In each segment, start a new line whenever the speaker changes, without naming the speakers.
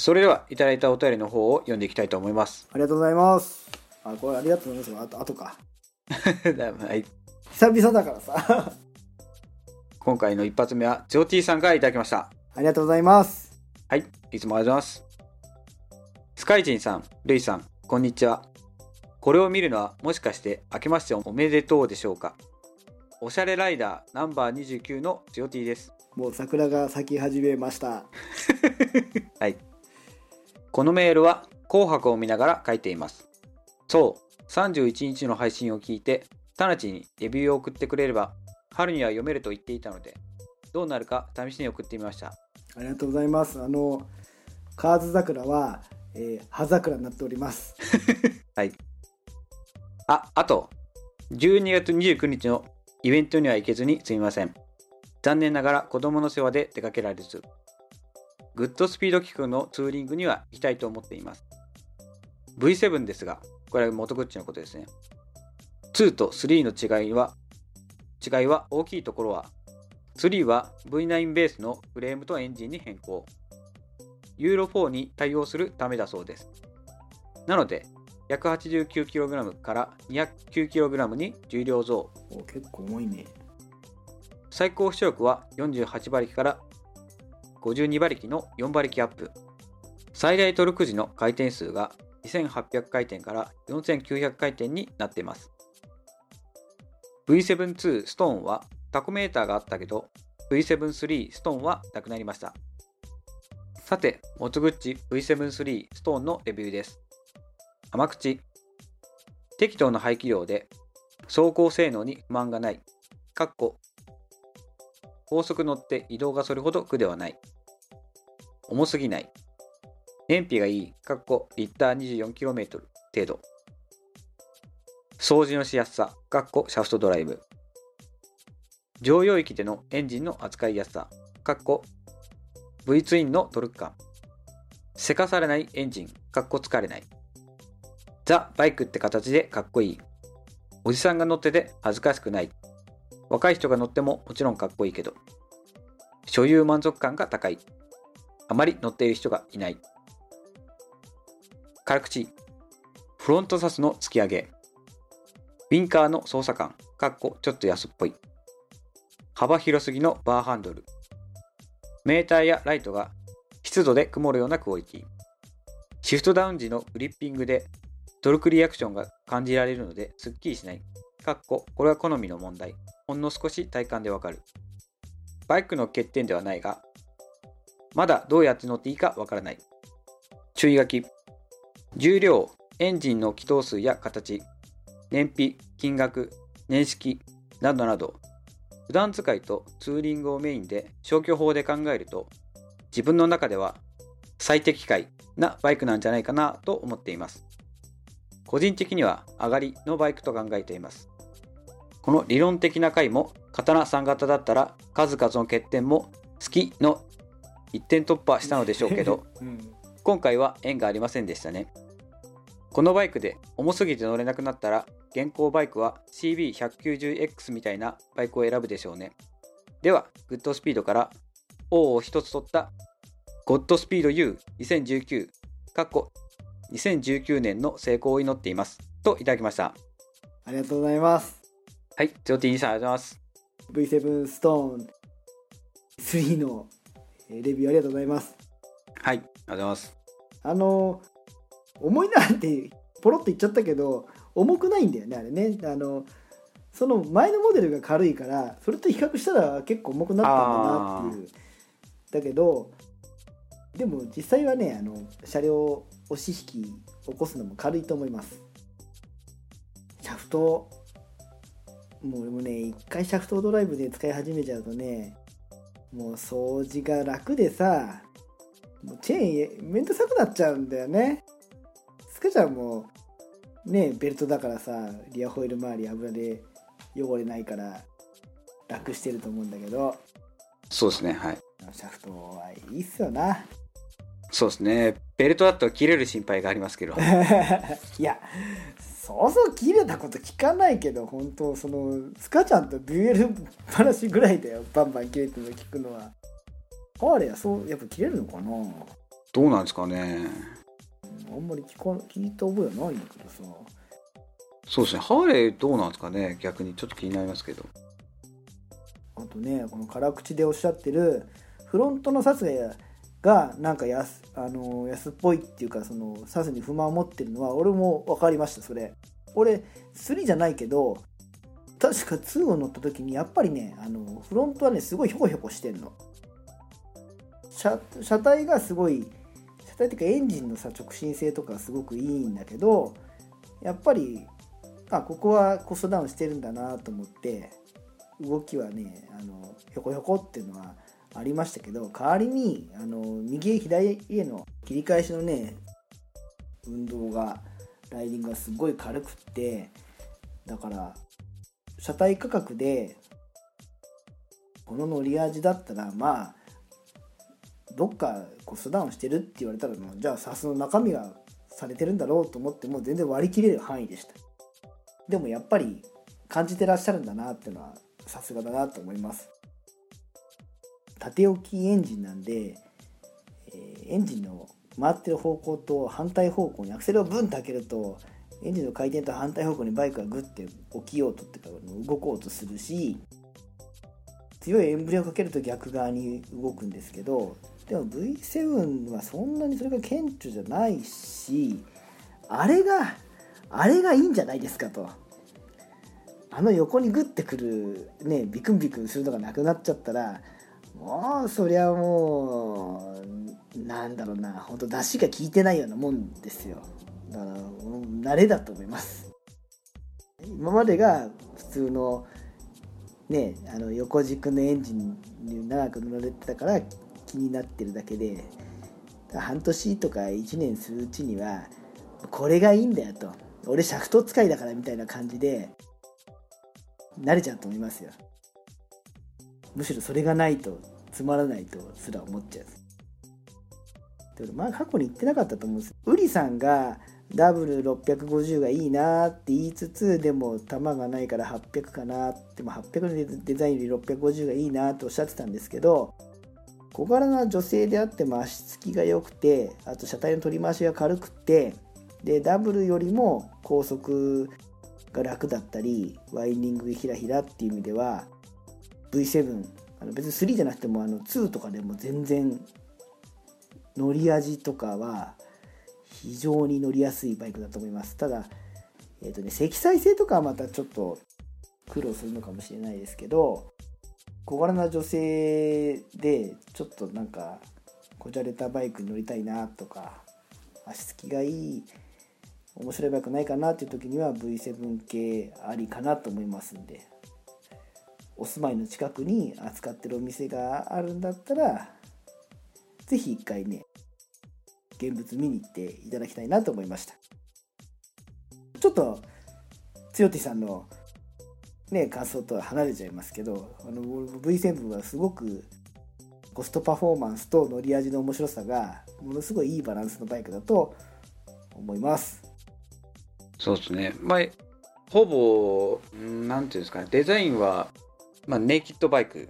それではいただいたお便りの方を読んでいきたいと思います。
ありがとうございます。あ、これありがとうございます。あと、あとか。
はい。
久々だからさ。
今回の一発目は、ジョーティーさんからいただきました。
ありがとうございます。
はい。いつもありがとうございます。スカイジンさん、ルイさん、こんにちは。これを見るのはもしかして明けましておめでとうでしょうかおしゃれライダーナンバー29のジョーティーです。
もう桜が咲き始めました。
はい。このメールは紅白を見ながら書いています。そう、31日の配信を聞いて、タナチにレビューを送ってくれれば、春には読めると言っていたので、どうなるか試しに送ってみました。
ありがとうございます。あの、河津桜は、えー葉桜になっております。
はい。あ、あと、12月29日のイベントには行けずにすみません。残念ながら子供の世話で出かけられず、グッドスピード企画のツーリングには行きたいと思っています。V7 ですが、これは元口のことですね。2と3の違いは、違いは大きいところは、3は V9 ベースのフレームとエンジンに変更。ユーロ4に対応するためだそうです。なので、189kg から 209kg に重量増。
お結構重いね。
最高出力は48馬力から52馬力の4馬力アップ。最大トルク時の回転数が2800回転から4900回転になっています。V7-2 ストーンはタコメーターがあったけど V7-3 ストーンはなくなりました。さて、モツグッチ V7-3 ストーンのレビューです。甘口。適当な排気量で走行性能に不満がない。かっこ高速乗って移動がそれほど苦ではない。重すぎない。燃費がいい。かっこリッター 24km 程度。掃除のしやすさ。かっこシャフトドライブ。乗用域でのエンジンの扱いやすさ。かっこ V ツインのトルク感。せかされないエンジン。かっこ疲れない。ザ・バイクって形でかっこいい。おじさんが乗ってて恥ずかしくない。若い人が乗ってももちろんかっこいいけど。所有満足感が高い。あまり乗っている人がいない。辛口。フロントサスの突き上げ。ウィンカーの操作感。かっこちょっと安っぽい。幅広すぎのバーハンドル。メーターやライトが湿度で曇るようなクオリティ。シフトダウン時のグリッピングでトルクリアクションが感じられるのですっきりしない。かっここれは好みの問題。ほんの少し体感でわかる。バイクの欠点ではないが、まだどうやって乗っていいかわからない。注意書き。重量、エンジンの気筒数や形、燃費、金額、年式などなど、普段使いとツーリングをメインで消去法で考えると、自分の中では最適解なバイクなんじゃないかなと思っています。個人的には上がりのバイクと考えています。この理論的な回も刀3型だったら数々の欠点も好きの一点突破したのでしょうけど
うん。
今回は縁がありませんでしたね。このバイクで重すぎて乗れなくなったら現行バイクは CB190X みたいなバイクを選ぶでしょうね。では、グッドスピードから O を一つ取ったゴッドスピード U2019 かっこ2019年の成功を祈っています。といただきました。
ありがとうございます。
はい、ジョーティーさんありがとうございます。
V7 ストーン3のえーレビューありがとうございます。
はい、ありがとうございます。
あの重いなってポロッと言っちゃったけど重くないんだよねあれねあのその前のモデルが軽いからそれと比較したら結構重くなったんだなっていうだけどでも実際はねあの車両押し引き起こすのも軽いと思いますシャフトもう俺もね一回シャフトドライブで使い始めちゃうとねもう掃除が楽でさもうチェーンめんどくさくなっちゃうんだよね。スカちゃんもねベルトだからさリアホイール周り油で汚れないから楽してると思うんだけど。
そうですね、はい。
シャフトはいいっすよな
そうですね。ベルトだと切れる心配がありますけど。
いやそうそう切れたこと聞かないけど本当そのスカちゃんとデュエル話ぐらいだよ。バンバン切れてるの聞くのは。ハーレーはそうやっぱ切れるのかな？
どうなんですかね。
あんまり聞か聞いた覚えはないんだけどさ。
そうですね。ハーレーどうなんですかね？逆に。ちょっと気になりますけど。
あとねこの辛口でおっしゃってるフロントのサスががなんか安あの安っぽいっていうかそのサスに不満を持ってるのは俺も分かりましたそれ。俺3じゃないけど確か2を乗った時にやっぱりねあのフロントはねすごいひょこひょこしてんの。車車体がすごい車体っていうかエンジンのさ直進性とかすごくいいんだけどやっぱりあここはコストダウンしてるんだなと思って動きはねあのひょこひょこっていうのはありましたけど代わりにあの右へ左への切り返しのね運動がライディングがすごい軽くってだから車体価格でこの乗り味だったらまあどっかコスダウンしてるって言われたらじゃあサスの中身がされてるんだろうと思ってもう全然割り切れる範囲でした。でもやっぱり感じてらっしゃるんだなっていうのはさすがだなと思います。縦置きエンジンなんで、えエンジンの回ってる方向と反対方向にアクセルをブンと開けるとエンジンの回転と反対方向にバイクがグッて起きようとっていうか動こうとするし強いエンブレをかけると逆側に動くんですけどでも V7 はそんなにそれが顕著じゃないしあれがあれがいいんじゃないですかと。あの横にグッてくるねビクンビクンするのがなくなっちゃったらもうそりゃもうなんだろうな本当出汁が効いてないようなもんですよ。だから慣れだと思います。今までが普通のねあの横軸のエンジンに長く乗られてたから気になってるだけで半年とか1年するうちにはこれがいいんだよと。俺シャフト使いだからみたいな感じで慣れちゃうと思いますよ。むしろそれがないとつまらないとすら思っちゃう。でもまあ過去に言ってなかったと思うんですウリさんがダブル650がいいなって言いつつでも弾がないから800かなでも800のデザインより650がいいなとおっしゃってたんですけど小柄な女性であっても足つきが良くてあと車体の取り回しが軽くてでダブルよりも高速が楽だったりワインディングがひらひらっていう意味では V7 あの別に3じゃなくてもあの2とかでも全然乗り味とかは非常に乗りやすいバイクだと思います。ただ、えーとね、積載性とかはまたちょっと苦労するのかもしれないですけど小柄な女性でちょっとなんかこじゃれたバイクに乗りたいなとか足つきがいい面白いバイクないかなっていう時には V7 系ありかなと思いますんで。お住まいの近くに扱ってるお店があるんだったら是非一回ね現物見に行っていただきたいなと思いました。ちょっとつよてさんのね感想とは離れちゃいますけどあの V7 はすごくコストパフォーマンスと乗り味の面白さがものすごいいいバランスのバイクだと思います。
そうですね。まあほぼなんていうんですかねデザインは、まあ、ネイキッドバイク。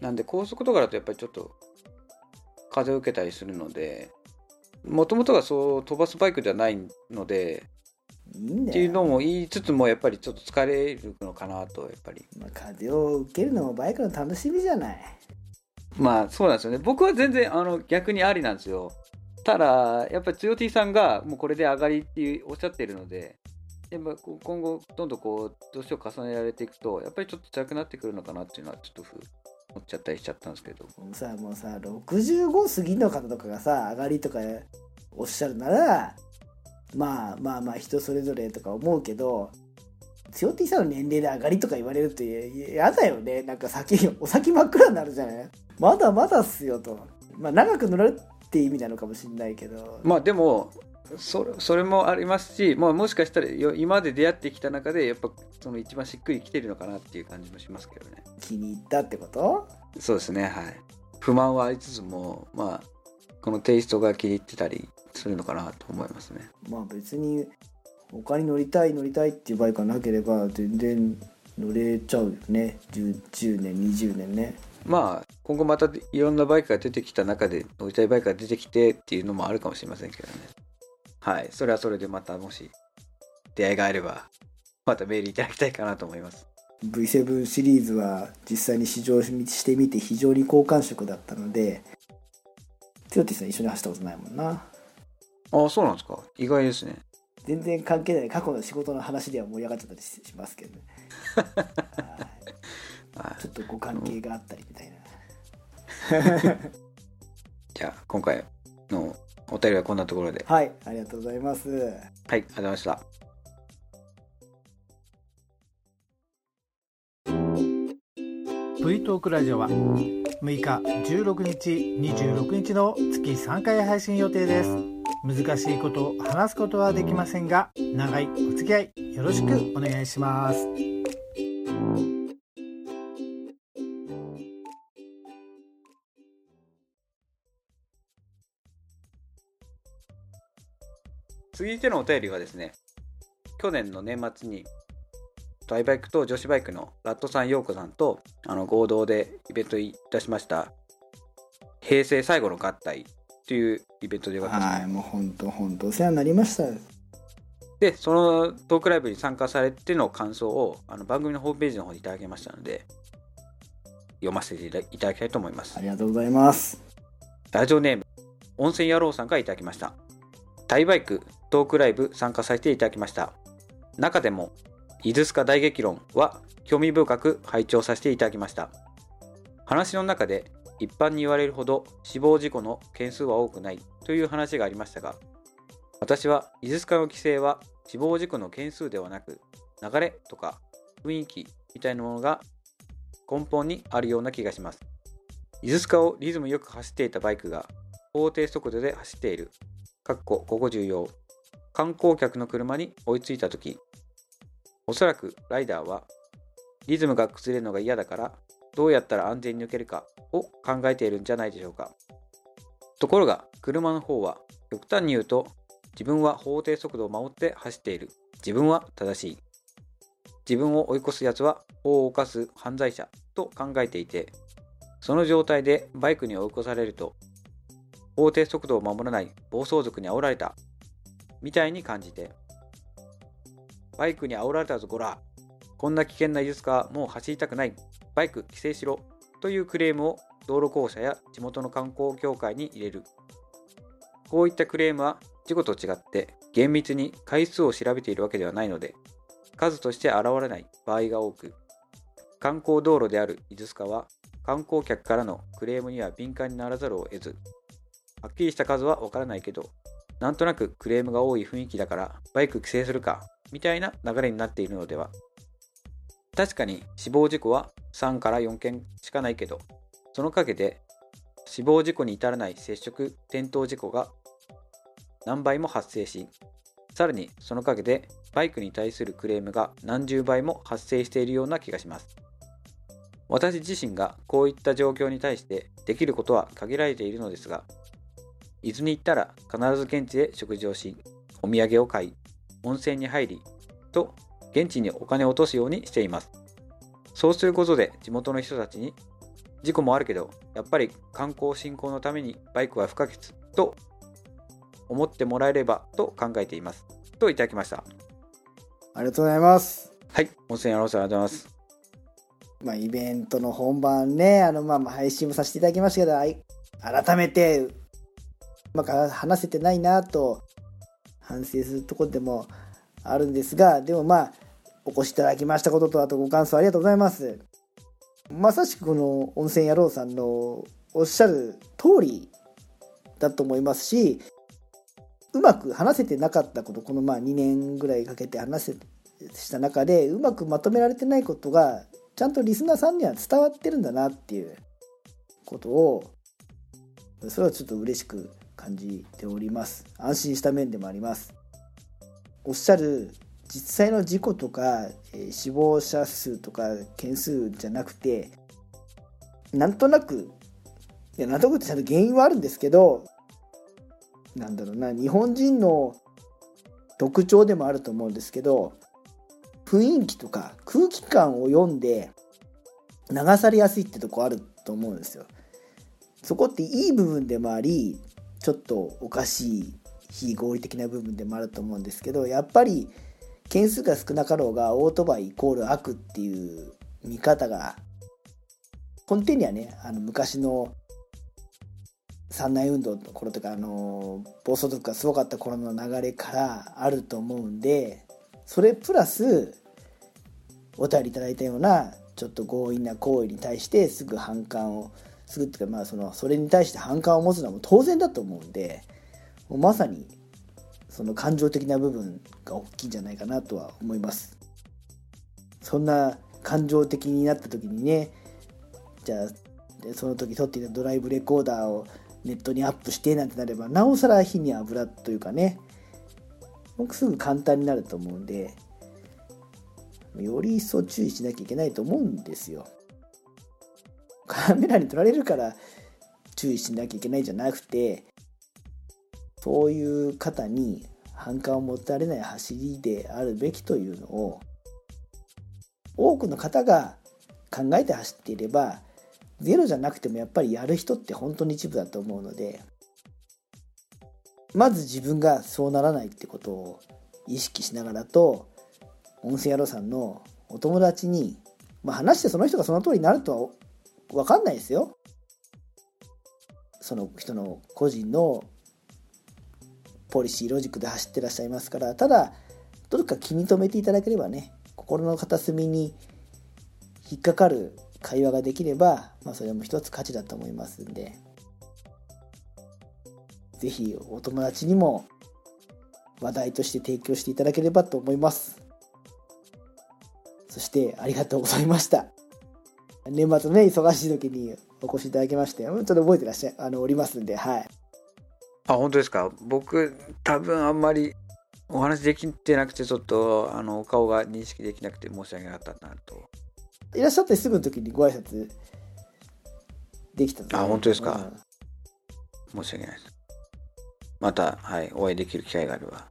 なんで高速とかだとやっぱりちょっと風を受けたりするのでもともとがそう飛ばすバイクじゃないのでっていうのも言いつつもやっぱりちょっと疲れるのかなとやっぱり。
まあ、風を受けるのもバイクの楽しみじゃない。
まあそうなんですよね。僕は全然あの逆にありなんですよ。ただやっぱりつよ T さんがもうこれで上がりっていうおっしゃってるのでやっぱ今後どんどんこう年を重ねられていくとやっぱりちょっと辛くなってくるのかなっていうのはちょっとふ思っちゃったりしちゃったんですけど。
もうさもうさ65過ぎの方とかがさ上がりとかおっしゃるならまあまあまあ人それぞれとか思うけど強 T さんの年齢で上がりとか言われるとやだよね。なんか先お先真っ暗になるじゃない？まだまだっすよと。まあ長く乗られるって意味なのかもしれないけど。
まあでもそれそれもありますし、まあ、もしかしたらよ今まで出会ってきた中でやっぱその一番しっくりきてるのかなっていう感じもしますけどね。
気に入ったってこと？
そうですねはい。不満はありつつもまあこのテイストが気に入ってたりするのかなと思いますね。
まあ別に他に乗りたい乗りたいっていうバイクがなければ全然乗れちゃうよね。10, 10年20年ね。
まあ今後またいろんなバイクが出てきた中で乗りたいバイクが出てきてっていうのもあるかもしれませんけどねはい。それはそれでまたもし出会いがあればまたメールいただきたいかなと思います。
V7 シリーズは実際に試乗してみて非常に好感触だったのでティオティさん一緒に走ったことないもんな。
ああそうなんですか。意外ですね。
全然関係ない過去の仕事の話では盛り上がっちゃったりしますけどね。ちょっとご関係があったりみたいな。
じゃあ今回のお便りはこんなところで。
はいありがとうございます。はい
ありがとうございました。
V トークラジオは6日16日26日の月3回配信予定です。難しいことを話すことはできませんが長いお付き合いよろしくお願いします
続いてのお便りはですね去年の年末に大バイクと女子バイクのラットさん、ヨーコさんとあの合同でイベントいたしました平成最後の合体というイベントでございます。
はいもう本当本当お世話になりました。
でそのトークライブに参加されての感想をあの番組のホームページの方にいただきましたので読ませていただきたいと思います。
ありがとうございます。
ラジオネーム温泉野郎さんからいただきました。タイバイクトークライブ参加させていただきました。中でも伊豆スカ大激論は興味深く拝聴させていただきました。話の中で一般に言われるほど死亡事故の件数は多くないという話がありましたが私は伊豆スカの規制は死亡事故の件数ではなく流れとか雰囲気みたいなものが根本にあるような気がします。伊豆スカをリズムよく走っていたバイクが法定速度で走っている。かっこここ重要。観光客の車に追いついた時おそらくライダーはリズムが崩れるのが嫌だからどうやったら安全に抜けるかを考えているんじゃないでしょうか。ところが車の方は極端に言うと自分は法定速度を守って走っている。自分は正しい。自分を追い越す奴は法を犯す犯罪者と考えていてその状態でバイクに追い越されると法定速度を守らない暴走族に煽られた。みたいに感じて。バイクに煽られたぞこらこんな危険な技術かもう走りたくない。バイク規制しろ。というクレームを道路公社や地元の観光協会に入れる。こういったクレームは事故と違って厳密に回数を調べているわけではないので数として現れない場合が多く観光道路である伊豆スカは観光客からのクレームには敏感にならざるを得ずはっきりした数はわからないけどなんとなくクレームが多い雰囲気だからバイク規制するかみたいな流れになっているのでは。確かに死亡事故は3から4件しかないけどその陰で死亡事故に至らない接触転倒事故が何倍も発生しさらにその陰でバイクに対するクレームが何十倍も発生しているような気がします。私自身がこういった状況に対してできることは限られているのですが伊豆に行ったら必ず現地で食事をしお土産を買い温泉に入りと現地にお金を落とすようにしています。そうすることで地元の人たちに事故もあるけどやっぱり観光振興のためにバイクは不可欠と思ってもらえればと考えています。といただきました。
ありがとうございます。
はい温泉やろうさんありがとうございます。
まあイベントの本番ねあのまあまあ配信もさせていただきましたけど改めてうまく話せてないなと反省するところでもあるんですがでもまあお越しいただきましたこととあとご感想ありがとうございます。まさしくこの温泉野郎さんのおっしゃる通りだと思いますしうまく話せてなかったことこのまあ2年ぐらいかけて話せした中でうまくまとめられてないことがちゃんとリスナーさんには伝わってるんだなっていうことをそれはちょっと嬉しく感じております。安心した面でもあります。おっしゃる実際の事故とか、え死亡者数とか件数じゃなくてなんとなくいやなんとなくちゃんと原因はあるんですけどなんだろうな日本人の特徴でもあると思うんですけど雰囲気とか空気感を読んで流されやすいってとこあると思うんですよ。そこっていい部分でもありちょっとおかしい非合理的な部分でもあると思うんですけどやっぱり件数が少なかろうがオートバイイコール悪っていう見方が根底にはねあの昔の三内運動の頃とかあの暴走族がすごかった頃の流れからあると思うんでそれプラスお便りいただいたようなちょっと強引な行為に対してすぐ反感をすぐっていうかまあそのそれに対して反感を持つのは当然だと思うんでもうまさにその感情的な部分が大きいんじゃないかなとは思います。そんな感情的になった時にねじゃあその時撮っていたドライブレコーダーをネットにアップしてなんてなればなおさら火に油というかね僕すぐ簡単になると思うんでより一層注意しなきゃいけないと思うんですよ。カメラに撮られるから注意しなきゃいけないんじゃなくてそういう方に反感を持たれない走りであるべきというのを多くの方が考えて走っていればゼロじゃなくてもやっぱりやる人って本当に一部だと思うのでまず自分がそうならないってことを意識しながらと音声野郎さんのお友達に、まあ、話してその人がその通りになるとは分かんないですよ。その人の個人のポリシーロジックで走ってらっしゃいますからただどこか気に留めていただければね心の片隅に引っかかる会話ができれば、まあ、それも一つ価値だと思いますんで。是非お友達にも話題として提供していただければと思います。そしてありがとうございました。年末のね忙しい時にお越しいただきましてちょっと覚えてらっしゃあのおりますんではい。
あ本当ですか？僕多分あんまりお話できてなくてちょっとあのお顔が認識できなくて申し訳なかったなと。
いらっしゃってすぐの時にご挨拶できた
あ本当ですか、うん、申し訳ないです。またはいお会いできる機会があれば。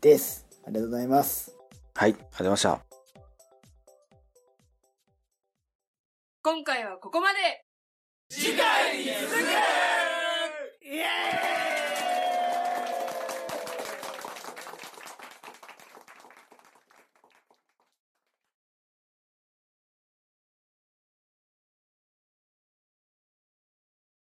です。ありがとうございます。
はいありがとうございました
今回はここまで。
次回に続くイエーイ